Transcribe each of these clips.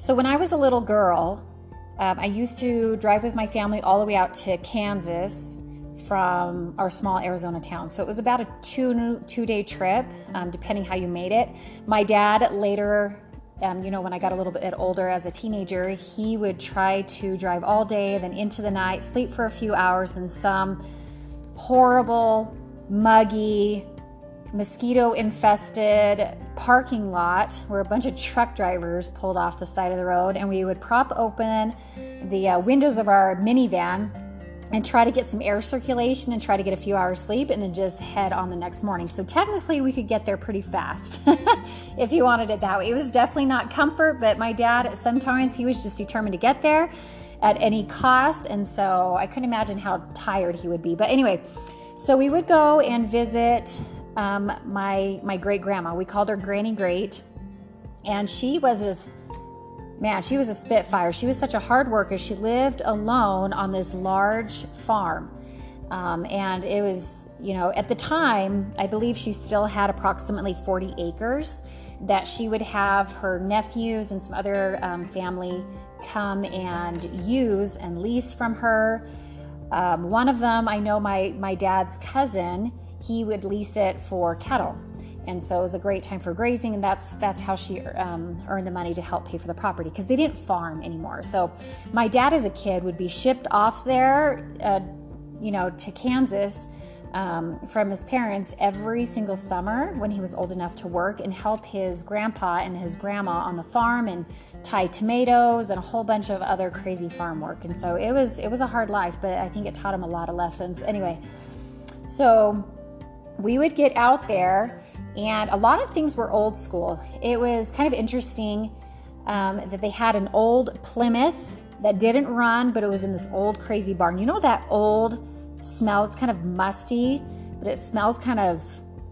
So when I was a little girl, um, I used to drive with my family all the way out to Kansas from our small Arizona town. So it was about a two two day trip, um, depending how you made it. My dad later, um, you know, when I got a little bit older as a teenager, he would try to drive all day, then into the night, sleep for a few hours, and some horrible, muggy, mosquito infested parking lot where a bunch of truck drivers pulled off the side of the road and we would prop open the uh, windows of our minivan and try to get some air circulation and try to get a few hours sleep and then just head on the next morning. So technically we could get there pretty fast if you wanted it that way. It was definitely not comfort, but my dad sometimes he was just determined to get there at any cost and so I couldn't imagine how tired he would be. But anyway, so we would go and visit um, my my great grandma. We called her Granny Great, and she was just man, she was a spitfire. She was such a hard worker. She lived alone on this large farm. Um, and it was, you know, at the time, I believe she still had approximately 40 acres that she would have her nephews and some other um, family come and use and lease from her. Um, one of them, I know my, my dad's cousin, he would lease it for cattle. And so it was a great time for grazing and that's that's how she um, earned the money to help pay for the property because they didn't farm anymore. So my dad as a kid would be shipped off there uh, you know to kansas um, from his parents every single summer when he was old enough to work and help his grandpa and his grandma on the farm and tie tomatoes and a whole bunch of other crazy farm work. And so it was it was a hard life but i think it taught him a lot of lessons. Anyway so we would get out there and a lot of things were old school. It was kind of interesting um, that they had an old Plymouth that didn't run, but it was in this old crazy barn. You know that old smell? It's kind of musty, but it smells kind of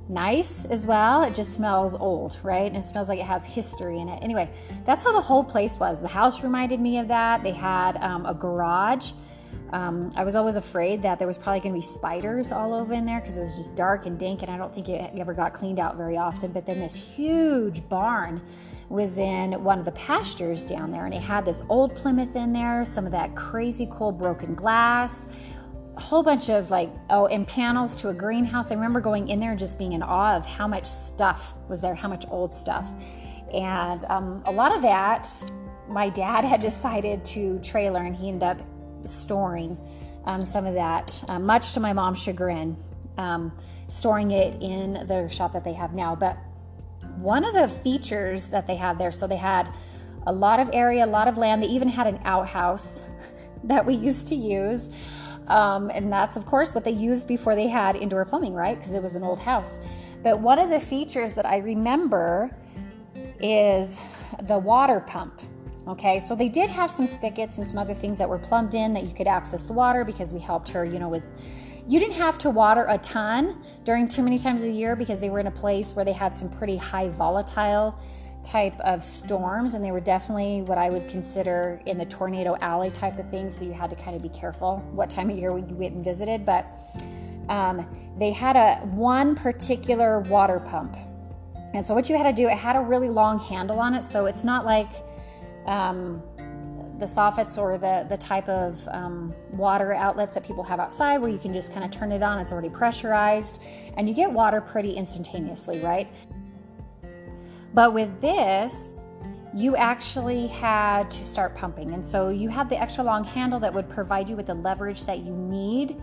nice as well. It just smells old, right? And it smells like it has history in it. Anyway, that's how the whole place was. The house reminded me of that. They had um, a garage um, I was always afraid that there was probably going to be spiders all over in there because it was just dark and dank, and I don't think it ever got cleaned out very often. But then this huge barn was in one of the pastures down there, and it had this old Plymouth in there, some of that crazy cool broken glass, a whole bunch of like, oh, and panels to a greenhouse. I remember going in there and just being in awe of how much stuff was there, how much old stuff. And um, a lot of that, my dad had decided to trailer, and he ended up storing um, some of that, uh, much to my mom's chagrin, um, storing it in the shop that they have now. But one of the features that they had there, so they had a lot of area, a lot of land. They even had an outhouse that we used to use. Um, and that's, of course, what they used before they had indoor plumbing, right? Because it was an old house. But one of the features that I remember is the water pump. Okay, so they did have some spigots and some other things that were plumbed in that you could access the water because we helped her, you know, with. You didn't have to water a ton during too many times of the year because they were in a place where they had some pretty high volatile type of storms, and they were definitely what I would consider in the tornado alley type of things. So you had to kind of be careful what time of year you went and visited. But um, they had a one particular water pump, and so what you had to do, it had a really long handle on it, so it's not like um, the soffits or the, the type of um, water outlets that people have outside where you can just kind of turn it on, it's already pressurized, and you get water pretty instantaneously, right? But with this, you actually had to start pumping. And so you had the extra long handle that would provide you with the leverage that you need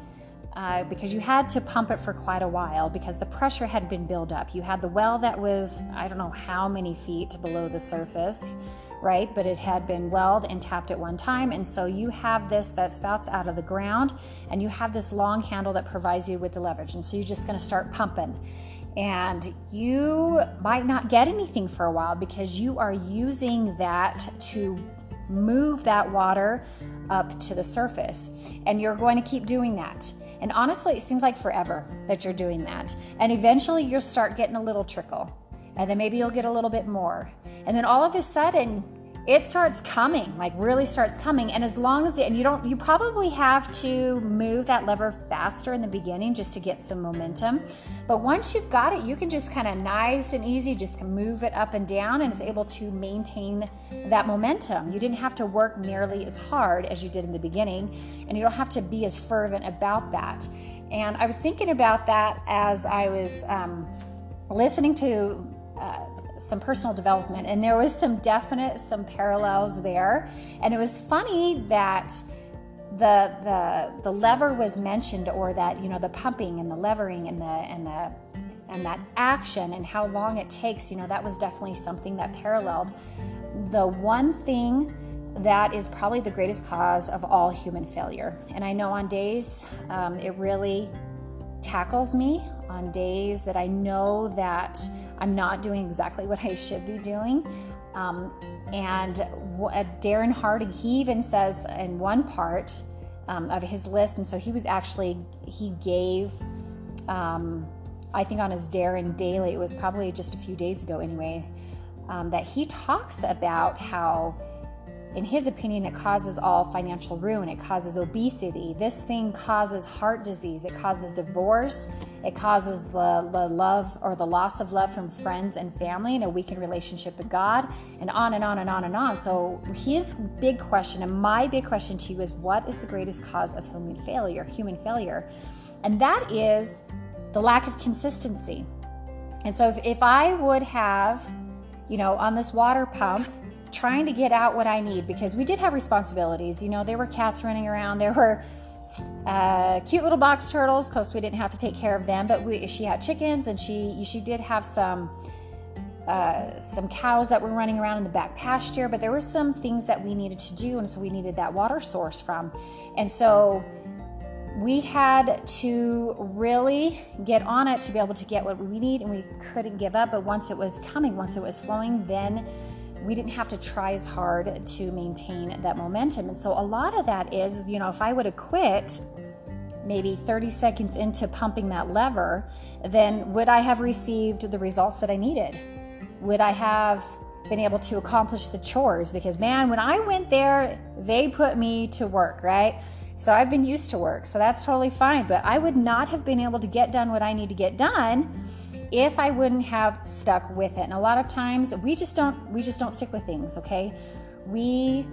uh, because you had to pump it for quite a while because the pressure had been built up. You had the well that was, I don't know how many feet below the surface right? But it had been welled and tapped at one time. And so you have this that spouts out of the ground, and you have this long handle that provides you with the leverage. And so you're just going to start pumping. And you might not get anything for a while because you are using that to move that water up to the surface. And you're going to keep doing that. And honestly, it seems like forever that you're doing that. And eventually you'll start getting a little trickle. And then maybe you'll get a little bit more. And then all of a sudden, it starts coming, like really starts coming. And as long as it, and you don't, you probably have to move that lever faster in the beginning just to get some momentum. But once you've got it, you can just kind of nice and easy just move it up and down and is able to maintain that momentum. You didn't have to work nearly as hard as you did in the beginning, and you don't have to be as fervent about that. And I was thinking about that as I was um, listening to. Uh, some personal development and there was some definite some parallels there. And it was funny that the the the lever was mentioned or that you know the pumping and the levering and the and the and that action and how long it takes you know that was definitely something that paralleled. The one thing that is probably the greatest cause of all human failure. And i know on days um, it really tackles me on days that I know that I'm not doing exactly what I should be doing. Um, and Darren Hardy, he even says in one part um, of his list, and so he was actually, he gave, um, I think on his Darren Daily, it was probably just a few days ago anyway, um, that he talks about how in his opinion, it causes all financial ruin. It causes obesity. This thing causes heart disease. It causes divorce. It causes the, the love or the loss of love from friends and family and a weakened relationship with God, and on and on and on and on. So, his big question, and my big question to you is what is the greatest cause of human failure? Human failure. And that is the lack of consistency. And so, if, if I would have, you know, on this water pump, trying to get out what I need because we did have responsibilities. You know, there were cats running around, there were uh, cute little box turtles. Of course, we didn't have to take care of them, but we, she had chickens and she she did have some uh, some cows that were running around in the back pasture. But there were some things that we needed to do, and so we needed that water source from, and so we had to really get on it to be able to get what we need and we couldn't give up but once it was coming once it was flowing then we didn't have to try as hard to maintain that momentum. And so a lot of that is, you know, if I would have quit maybe 30 seconds into pumping that lever, then would I have received the results that I needed? Would I have been able to accomplish the chores? Because, man, when I went there, they put me to work, right? So I've been used to work, so that's totally fine. But I would not have been able to get done what I need to get done if I wouldn't have stuck with it. And a lot of times we just don't we just don't stick with things, okay? We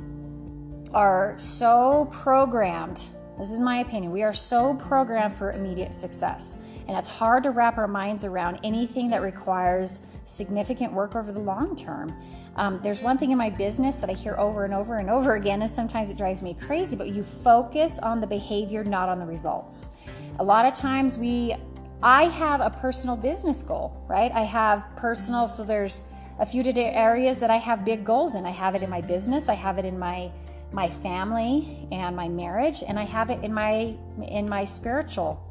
are so programmed. This is my opinion. We are so programmed for immediate success. And it's hard to wrap our minds around anything that requires significant work over the long term. Um, there's one thing in my business that I hear over and over and over again, and sometimes it drives me crazy, but you focus on the behavior, not on the results. A lot of times we I have a personal business goal, right? I have personal, so there's a few areas that I have big goals in. I have it in my business, I have it in my my family and my marriage, and I have it in my in my spiritual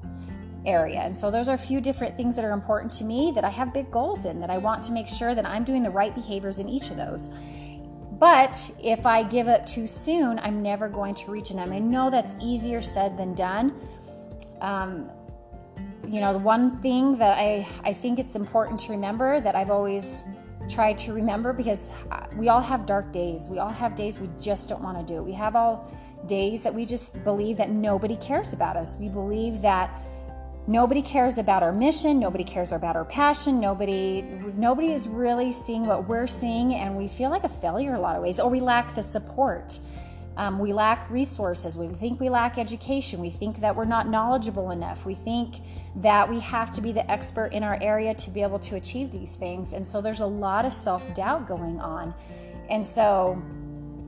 area. And so those are a few different things that are important to me that I have big goals in that I want to make sure that I'm doing the right behaviors in each of those. But if I give up too soon, I'm never going to reach them. I know that's easier said than done. Um, you know, the one thing that I, I think it's important to remember that I've always tried to remember because uh, we all have dark days. We all have days we just don't want to do. We have all days that we just believe that nobody cares about us. We believe that nobody cares about our mission, nobody cares about our passion, nobody nobody is really seeing what we're seeing and we feel like a failure a lot of ways or we lack the support. Um, we lack resources. We think we lack education. We think that we're not knowledgeable enough. We think that we have to be the expert in our area to be able to achieve these things. And so there's a lot of self doubt going on. And so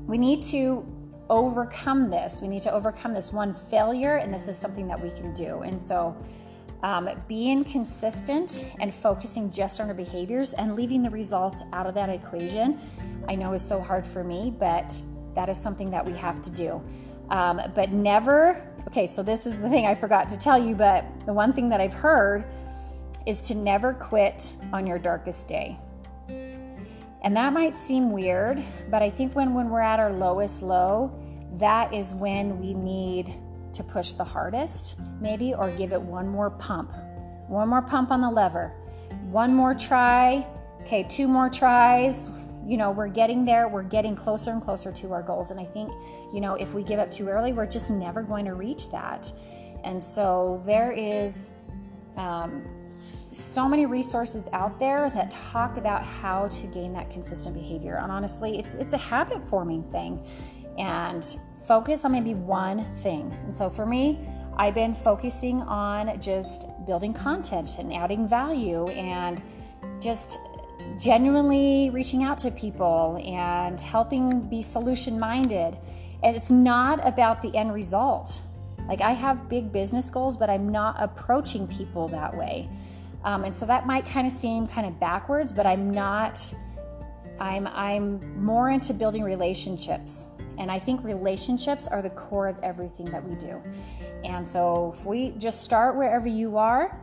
we need to overcome this. We need to overcome this one failure, and this is something that we can do. And so um, being consistent and focusing just on our behaviors and leaving the results out of that equation, I know is so hard for me, but that is something that we have to do. Um, but never, okay, so this is the thing I forgot to tell you, but the one thing that I've heard is to never quit on your darkest day. And that might seem weird, but I think when, when we're at our lowest low, that is when we need to push the hardest, maybe, or give it one more pump. One more pump on the lever. One more try. Okay, two more tries you know, we're getting there, we're getting closer and closer to our goals. And I think, you know, if we give up too early, we're just never going to reach that. And so there is um, so many resources out there that talk about how to gain that consistent behavior. And honestly, it's it's a habit forming thing. And focus on maybe one thing. And so for me, I've been focusing on just building content and adding value and just genuinely reaching out to people and helping be solution minded. And it's not about the end result. Like I have big business goals, but I'm not approaching people that way. Um, and so that might kind of seem kind of backwards, but I'm not. I'm I'm more into building relationships. And I think relationships are the core of everything that we do. And so if we just start wherever you are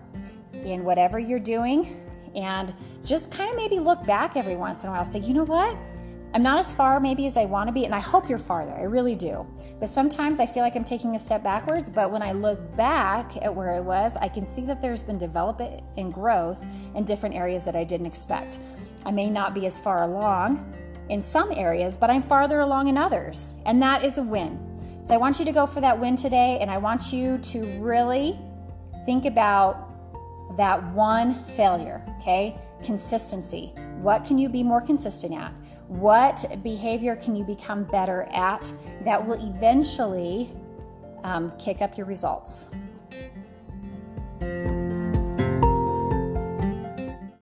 in whatever you're doing and just kind of maybe look back every once in a while, say, you know what? I'm not as far maybe as I want to be, and I hope you're farther. I really do. But sometimes I feel like I'm taking a step backwards. But when I look back at where I was, I can see that there's been development and growth in different areas that I didn't expect. I may not be as far along in some areas, but I'm farther along in others. And that is a win. So I want you to go for that win today, and I want you to really think about that one failure, okay? Consistency. What can you be more consistent at? What behavior can you become better at that will eventually um, kick up your results?